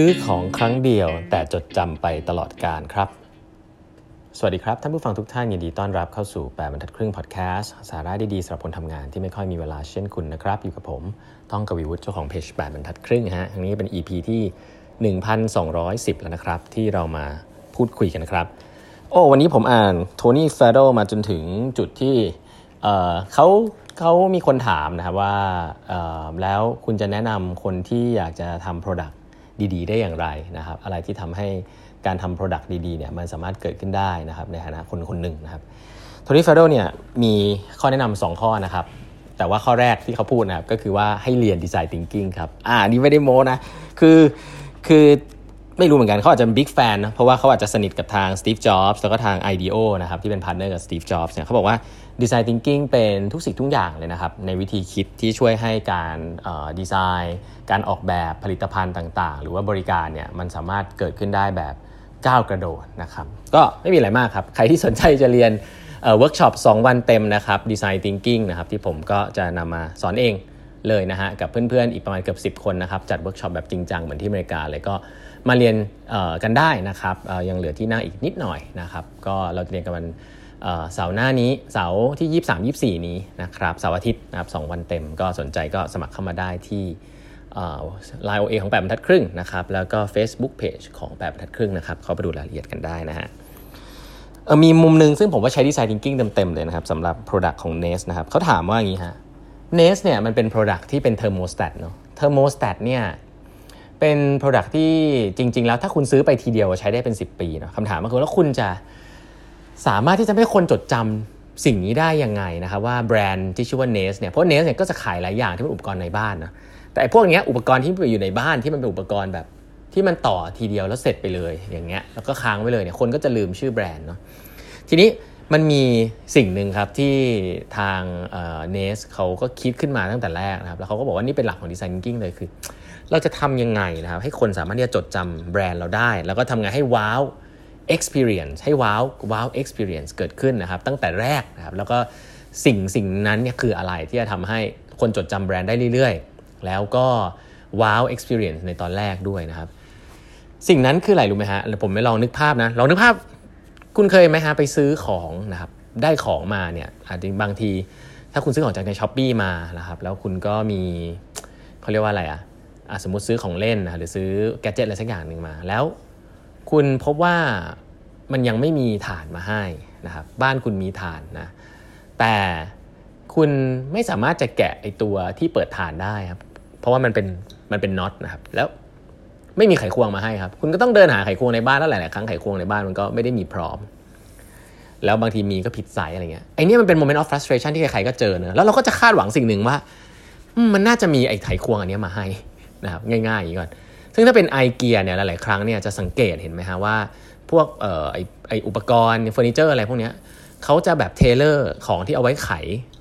ซื้อของครั้งเดียวแต่จดจำไปตลอดการครับ สวัสดีครับ ท่านผู้ฟังทุกท่านยินดีต้อนรับเข้าสู่แปดบรรทัดครึ่งพอดแคสต์สาระดีๆสำหรับคนทำงานที่ไม่ค่อยมีเวลาเช่นคุณนะครับ อยู่กับผมต้องกวีวุฒิเจ้าของเพจแปดบรรทัดครึ่งฮะอันนี้เป็น EP ที่ 1210 แล้วนะครับ ที่เรามาพูดคุยกันนะครับ โอ้วันนี้ผมอ่านโทนี่เฟโดมาจนถึงจุดที่เขาเขามีคนถามนะครับว่าแล้วคุณจะแนะนำคนที่อยากจะทำ Product ดีๆ ได้อย่างไรนะครับอะไรที่ทำให้การทำ Product ดีๆเนี่ยมันสามารถเกิดขึ้นได้นะครับในฐานะคนคนหนึ่งนะครับ Tony Fadell เนี่ยมีข้อแนะนำ2ข้อนะครับ แต่ว่าข้อแรกที่เขาพูดนะครับก็คือว่าให้เรียน design thinking ครับอ่านี่ไม่ได้โม้นะคือคือ ไม่รู้เหมือนกันเขาอาจจะเป็น big fan นะเพราะว่าเขาอาจจะสนิทกับทางสตีฟจ็อบส์แล้วก็ทาง IDEO นะครับที่เป็น partner กับสตีฟจ็อบส์เนี่ยเขาบอกว่าdesign thinking เป็นทุกสิ่งทุกอย่างเลยนะครับ ในวิธีคิดที่ช่วยให้การดีไซน์ การออกแบบผลิตภัณฑ์ต่างๆ หรือว่าบริการเนี่ยมันสามารถเกิดขึ้นได้แบบก้าวกระโดดนะครับก็ไม่มีอะไรมากครับ ใครที่สนใจจะเรียนเวิร์กช็อป2วันเต็มนะครับ design thinking นะครับที่ผมก็จะนำมาสอนเองเลยนะฮะกับเพื่อนๆอีกประมาณเกือบ10 คนนะครับจัดเวิร์กช็อปแบบจริงจังเหมือนที่อเมริกาเลยก็ มาเรียนกันได้นะครับยังเหลือที่นั่งอีกนิดหน่อยนะครับ ก็เราจะเรียนกันวันเสาร์หน้านี้เสาร์ที่ 23 24 นี้นะครับเสาร์อาทิตย์นะครับ2วันเต็มก็สนใจก็สมัครเข้ามาได้ที่ไลน์โอเอของแปดบรรทัดครึ่งนะครับแล้วก็ Facebook Page ของแปดบรรทัดครึ่งนะครับเข้าไปดูรายละเอียดกันได้นะฮะมีมุมหนึ่งซึ่งผมว่าใช้ดีไซน์ thinking เต็มๆเลยนะครับสำหรับ Product ของ Nest นะครับเขาถามว่าอย่างนี้ฮะ Nest เนี่ยมันเป็น Product ที่เป็น Thermostat เนาะ Thermostat เนี่ย เป็น Product ที่จริง ๆ แล้วถ้าคุณซื้อไปทีเดียวใช้ได้เป็น 10 ปีเนาะคำถามก็คือแล้วคุณจะสามารถที่จะให้คนจดจำสิ่งนี้ได้ยังไงนะครับว่าแบรนด์ที่ชื่อว่า Nest เนี่ยเพราะ Nest เนี่ยก็จะขายหลายอย่างที่เป็นอุปกรณ์ในบ้านนะแต่พวกนี้อุปกรณ์ที่อยู่ในบ้านที่มันเป็นอุปกรณ์แบบที่มันต่อทีเดียวแล้วเสร็จไปเลยอย่างเงี้ยแล้วก็ค้างไว้เลยเนี่ยคนก็จะลืมชื่อแบรนด์เนาะทีนี้มันมีสิ่งหนึ่งครับที่ทางเนสเขาก็คิดขึ้นมาตั้งแต่แรกนะครับแล้วเขาก็บอกว่านี่เป็นหลักของดีไซน์ทิงกิ้งเลยคือ เราจะทำยังไงนะครับ ให้คนสามารถที่จะจดจำแบรนด์เราได้ แล้วก็ทำไงให้ว้าว experience ให้ว้าวว้าว experience เกิดขึ้นนะครับ ตั้งแต่แรกนะครับ แล้วก็สิ่งสิ่งนั้นเนี่ยคืออะไรที่จะทำให้คนจดจำแบรนด์ได้เรื่อยๆ แล้วก็ว้าว experience ในตอนแรกด้วยนะครับ สิ่งนั้นคืออะไรรู้ไหมฮะผมไม่ลองนึกภาพนะลองนึกภาพ คุณเคยไหมฮะไปซื้อของนะครับได้ของมาเนี่ยอาจจะบางที ถ้าคุณซื้อของจากในช้อปปีมานะครับแล้วคุณก็มีเขาเรียกว่าอะไรอะ่ะ สมมติซื้อของเล่นนะหรือซื้อแกจิตอะไรสักอย่างหนึ่งมา แล้วคุณพบว่ามันยังไม่มีฐานมาให้นะครับบ้านคุณมีฐานนะแต่คุณไม่สามารถจะแกะไอตัวที่เปิดฐานได้ครับเพราะว่ามันเป็นมันเป็นน็อตนะครับแล้วไม่มีไขควงมาให้ครับ คุณก็ต้องเดินหาไขควงในบ้านแล้วหลาย ๆ ครั้งไขควงในบ้านมันก็ไม่ได้มีพร้อม แล้วบางทีมีก็ผิดไซส์อะไรเงี้ยไอ้นี่มันเป็น moment of frustration ที่ใคร ๆ ก็เจอเนอะแล้วเราก็จะคาดหวังสิ่งหนึ่งว่า มันน่าจะมีไอ้ไขควงอันนี้มาให้ นะครับง่ายๆอย่างนี้ก่อน ซึ่งถ้าเป็นไอเกียเนี่ยหลายๆครั้งเนี่ยจะสังเกตเห็นไหมฮะว่าพวกเอ่อไอ้ไอ้อุปกรณ์เฟอร์นิเจอร์อะไรพวกเนี้ยเขาจะแบบ tailor ของที่เอาไว้ไข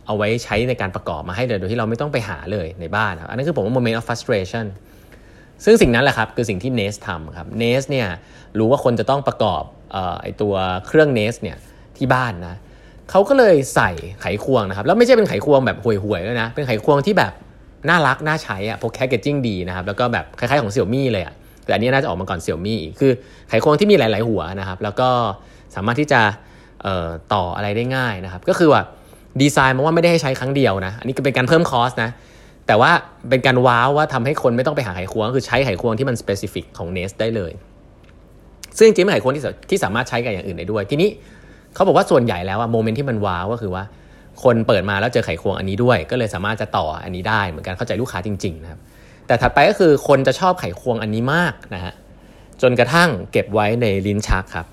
เอาไว้ใช้ในการประกอบมาให้เลยโดยที่เราไม่ต้องไปหาเลยในบ้านครับอันนี้คือผมว่า moment of frustration ซึ่งสิ่งนั้นแหละครับคือสิ่งที่ Nest ทำครับ Nest เนี่ยรู้ว่าคนจะต้องประกอบไอตัวเครื่อง Nest เนี่ยที่บ้านนะเขาก็เลยใส่ไขควงนะครับแล้วไม่ใช่เป็นไขควงแบบห่วยๆด้วยนะเป็นไขควงที่แบบ น่ารัก น่าใช้อะพวกแคเกจิ้งดีนะครับ แล้วก็แบบคล้ายๆของเสี่ยวมี่เลยอะแต่อันนี้น่าจะออกมาก่อนเสี่ยวมี่คือไขควงที่มีหลาย ๆ หัวนะครับ แล้วก็สามารถที่จะต่ออะไรได้ง่ายนะครับ ก็คือว่าดีไซน์มาว่าไม่ได้ให้ใช้ครั้งเดียวนะ อันนี้ก็เป็นการเพิ่มคอสนะ แต่ว่าเป็นการว้าวว่าทำให้คนไม่ต้องไปหาไขควง คือใช้ไขควงที่มันสเปซิฟิกของ Nest ได้เลย ซึ่งจริงๆไขควงที่ที่สามารถใช้กับอย่างอื่นได้ด้วย ทีนี้เขาบอกว่าส่วนใหญ่แล้วอะโมเมนต์ที่มันว้าวก็คือว่า คนเปิดมาแล้วเจอไขควงอันนี้ด้วย ก็เลยสามารถจะต่ออันนี้ได้เหมือนกันเข้าใจลูกค้าจริงๆนะครับแต่ถัดไปก็คือคนจะชอบไขควงอันนี้มากนะฮะจนกระทั่งเก็บไว้ในลิ้นชักครับ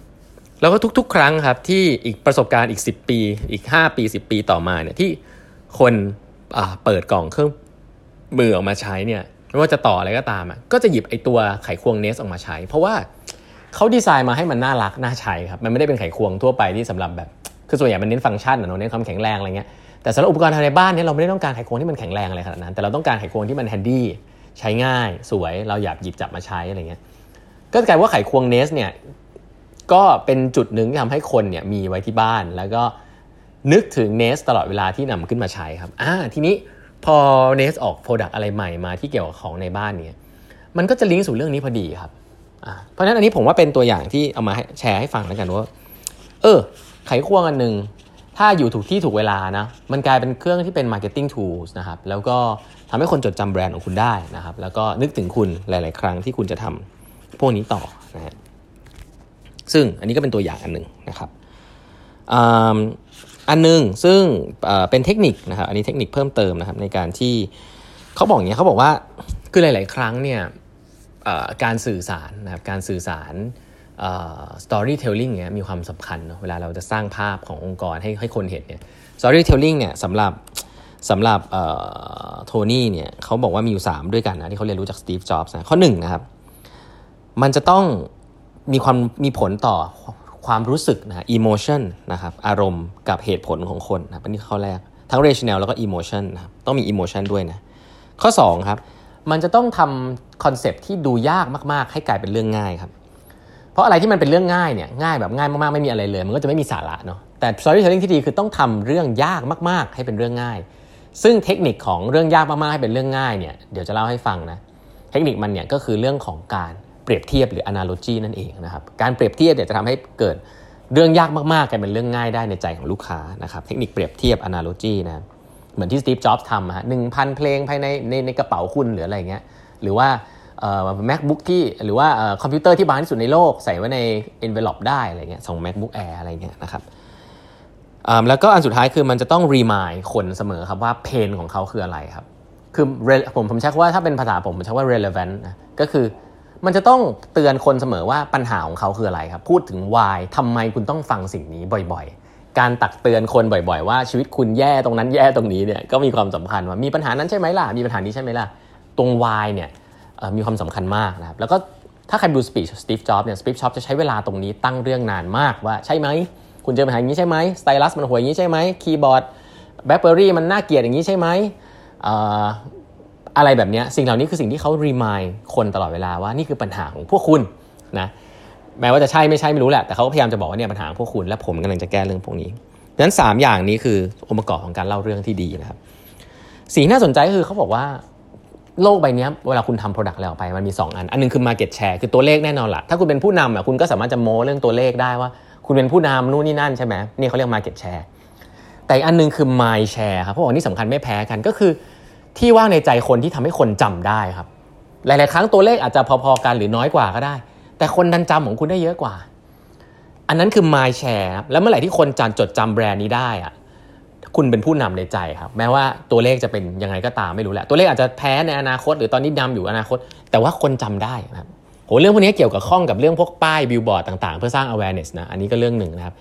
แล้วก็ทุกๆ ครั้งครับที่อีกประสบการณ์อีก 10 ปี อีก 5 ปี 10 ปีต่อมาเนี่ยที่คนเปิดกล่องเครื่องมือออกมาใช้เนี่ยไม่ว่าจะต่ออะไรก็ตามอะก็จะหยิบไอตัวไขควง Nest ออกมาใช้ เพราะว่าเขาดีไซน์มาให้มันน่ารักน่าใช้ครับมันไม่ได้เป็นไขควงทั่วไปที่สำหรับแบบ คือส่วนใหญ่มันเน้นฟังก์ชันนะเน้นความแข็งแรงอะไรเงี้ยแต่สำหรับอุปกรณ์ภายในบ้านเนี่ยเราไม่ได้ต้องการไขควงที่มันแข็งแรงอะไรขนาดนั้น แต่เราต้องการไขควงที่มัน handy ใช้ง่ายสวยเราอยากหยิบจับมาใช้อะไรเงี้ยก็กลายว่าไขควง Nest เนี่ยก็เป็นจุดหนึ่งที่ทำให้คนเนี่ยมีไว้ที่บ้าน แล้วก็นึกถึง Nest ตลอดเวลาที่นำขึ้นมาใช้ครับอ่าทีนี้พอ Nest ออก product อะไรใหม่มาที่เกี่ยวกับของในบ้านเนี่ยมันก็จะลิงก์สู่เรื่องนี้พอดีครับเพราะฉะนั้นอันนี้ผมว่าเป็นตัวอย่างที่เอามาแชร์ให้ฟังแล้วกันว่า เออ ไขควงอันหนึ่งถ้าอยู่ถูกที่ถูกเวลานะ มันกลายเป็นเครื่องที่เป็น marketing tools นะครับ แล้วก็ทำให้คนจดจำแบรนด์ของคุณได้นะครับ แล้วก็นึกถึงคุณหลาย ๆ ครั้งที่คุณจะทำพวกนี้ต่อนะฮะซึ่งอันนี้ก็เป็นตัวอย่างอันหนึ่งนะครับอันหนึ่งซึ่งเป็นเทคนิคนะครับ อันนี้เทคนิคเพิ่มเติมนะครับในการที่เขาบอกอย่างนี้เขาบอกว่าคือหลาย ๆ ครั้งเนี่ยการสื่อสารนะครับการสื่อสาร storytelling เนี่ยมีความสำคัญเนาะเวลาเราจะสร้างภาพขององค์กรให้ให้คนเห็นเนี่ย storytelling เนี่ยสำหรับสำหรับโทนี่เนี่ยเขาบอกว่ามีอยู่ 3 ด้วยกันนะที่เขาเรียนรู้จากสตีฟจ็อบส์นะข้อ1นนะครับมันจะต้องมีความมีผลต่อความรู้สึกนะ emotion นะครับอารมณ์กับเหตุผลของคนนะอันนี้ข้อแรก ทั้ง rational แล้วก็ emotion นะครับต้องมี emotion ด้วยนะ ข้อ 2 ครับ มันจะต้องทำคอนเซปที่ดูยากมาก ๆ ให้กลายเป็นเรื่องง่ายครับ เพราะอะไรที่มันเป็นเรื่องง่ายเนี่ยง่ายแบบง่ายมากๆไม่มีอะไรเลย มันก็จะไม่มีสาระเนาะแต่ storytelling ที่ดีคือต้องทำเรื่องยากมากๆ ให้เป็นเรื่องง่าย ซึ่งเทคนิคของเรื่องยากมากๆให้เป็นเรื่องง่ายเนี่ยเดี๋ยวจะเล่าให้ฟังนะเทคนิคมันเนี่ยก็คือเรื่องของการเปรียบเทียบหรือ analogy นั่นเองนะครับการเปรียบเทียบเนี่ยจะทำให้เกิดเรื่องยากมากๆกลายเป็นเรื่องง่ายได้ในใจของลูกค้านะครับเทคนิคเปรียบเทียบ analogy นะเหมือนที่สตีฟจ็อบส์ทำฮะหนึ่งพันเพลงภายในในในกระเป๋าคุณหรืออะไรเงี้ยหรือว่า macbook ที่หรือว่าคอมพิวเตอร์ที่บางที่สุดในโลก ใส่ไว้ใน envelope ได้อะไรเงี้ยส่ง MacBook Air อะไรเงี้ยนะครับแล้วก็อันสุดท้ายคือมันจะต้อง remind คนเสมอครับว่า pain ของเขาคืออะไรครับ คือผมผมใช้คำว่าถ้าเป็นภาษาผมผมใช้ว่า relevant นะก็คือมันจะต้องเตือนคนเสมอว่าปัญหาของเขาคืออะไรครับ พูดถึง why ทำไมคุณต้องฟังสิ่งนี้บ่อยๆ การตักเตือนคนบ่อยๆ ว่าชีวิตคุณแย่ตรงนั้นแย่ตรงนี้เนี่ยก็มีความสำคัญว่ามีปัญหานั้นใช่ไหมล่ะมีปัญหานี้ใช่ไหมล่ะ ตรง why เนี่ย มีความสำคัญมากนะครับแล้วก็ถ้าใครดูสปีชสตีฟจ็อบเนี่ยสตีฟจ็อบจะใช้เวลาตรงนี้ตั้งเรื่องนานมากว่าใช่ไหม คุณเจอปัญหาอย่างนี้ใช่ไหมสไตลัสมันห่วยอย่างนี้ใช่ไหมคีย์บอร์ด BlackBerry มันน่าเกลียดอย่างนี้ใช่ไหมอะไรแบบนี้สิ่งเหล่านี้คือสิ่งที่เขา remind คนตลอดเวลาว่านี่คือปัญหาของพวกคุณนะแม้ว่าจะใช่ไม่ใช่ไม่รู้แหละแต่เขาก็พยายามจะบอกว่าเนี่ยปัญหาของพวกคุณและผมกำลังจะแก้เรื่องพวกนี้ดังนั้น 3 อย่างนี้คือองค์ประกอบของการเล่าเรื่องที่ดีนะครับสิ่งน่าสนใจคือเขาบอกว่า โลกใบนี้เวลาคุณทำ product อะไรออกไปมันมี 2 อัน อันนึงคือ Market Share คือตัวเลขแน่นอนละถ้าคุณเป็นผู้นำอะคุณก็สามารถจะโม้เรื่องตัวเลขได้ว่า คุณเป็นผู้นำนู่นนี่นั่นใช่ไหมนี่เขาเรียก Market Share แต่อันนึงคือ Mind Share ครับเพราะว่านี่สำคัญไม่แพ้กันก็คือ ที่ว่างในใจคนที่ทำให้คนจำได้ครับ หลาย ๆ ครั้งตัวเลขอาจจะพอ ๆ กันหรือน้อยกว่าก็ได้ แต่คนดันจำของคุณได้เยอะกว่า อันนั้นคือ Mind Share แล้วเมื่อไหร่ที่คนจันจดจำแบรนด์นี้ได้อะ คุณเป็นผู้นำในใจครับ แม้ว่าตัวเลขจะเป็นยังไงก็ตามไม่รู้แหละตัวเลขอาจจะแพ้ในอนาคต หรือตอนนี้นำอยู่อนาคต แต่ว่าคนจำได้นะครับโหเรื่องพวกนี้เกี่ยวกับข้องกับเรื่องพวกป้ายบิลบอร์ดต่างๆ เพื่อสร้าง awareness นะอันนี้ก็เรื่องหนึ่งนะครับ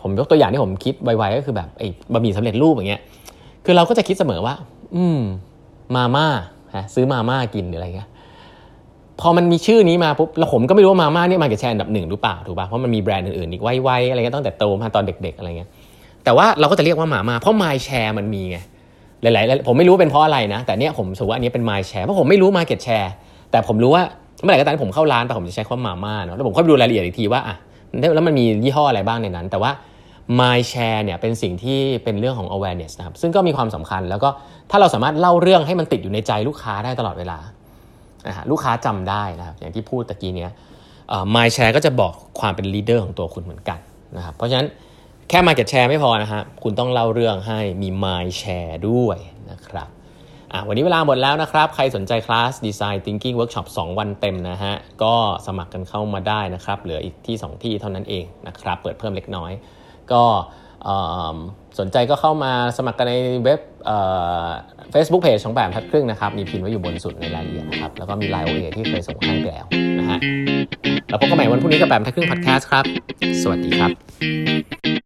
ผมยกตัวอย่างที่ผมคิดไวๆก็คือแบบไอ้บะหมี่สำเร็จรูปอย่างเงี้ยคือเราก็จะคิดเสมอว่า อืมมาม่าซื้อมาม่ากินหรืออะไรเงี้ยพอมันมีชื่อนี้มาปุ๊บแล้วผมก็ไม่รู้ว่ามาม่าเนี่ยมาเก็ตแชร์อันดับหนึ่งหรือเปล่าถูกป่ะเพราะมันมีแบรนด์อื่นๆอีกไวๆอะไรเงี้ยตั้งแต่โตมาตอนเด็ก ๆ อะไรเงี้ย แต่ว่าเราก็จะเรียกว่าหมามา เพราะ My Share มันมีไงหลายๆผมไม่รู้เป็นเพราะอะไรนะ แต่เนี้ยผมสูว่าอันนี้เป็น My Share เพราะผมไม่รู้ Market Share แต่ผมรู้ว่าเมื่อไหร่ก็ตามผมเข้าร้านแต่ผมจะใช้คำว่ามาม่าเนาะแล้วผมก็ไปดูรายละเอียดอีกทีว่าอะแล้วมันมียี่ห้ออะไรบ้างในนั้น แต่ว่า My Share เนี่ยเป็นสิ่งที่เป็นเรื่องของ awareness นะครับซึ่งก็มีความสำคัญแล้วก็ถ้าเราสามารถเล่าเรื่องให้มันติดอยู่ในใจลูกค้าได้ตลอดเวลานะฮะลูกค้าจำได้นะครับอย่างที่พูดตะกี้เนี้ย My Share ก็จะบอกความเป็น leader ของตัวคุณเหมือนกันนะครับเพราะฉะนั้น แค่ Market Share ไม่พอนะฮะคุณต้องเล่าเรื่องให้มี Mind Share ด้วยนะครับวันนี้เวลาหมดแล้วนะครับ ใครสนใจคลาส Design Thinking Workshop 2 วันเต็มนะฮะ ก็สมัครกันเข้ามาได้นะครับ เหลืออีกที่ 2 ที่เท่านั้นเองนะครับ เปิดเพิ่มเล็กน้อย ก็สนใจก็เข้ามาสมัครกันในเว็บเฟซบุ๊กเพจของแบบทัดครึ่งนะครับ มีพิมพ์ไว้อยู่บนสุดในรายละเอียดนะครับ แล้วก็มีไลน์โอเอที่เคยส่งให้ไปแล้วนะฮะ แล้วพบกันใหม่วันพรุ่งนี้กับแบบทัดครึ่งพอดแคสต์ครับ สวัสดีครับ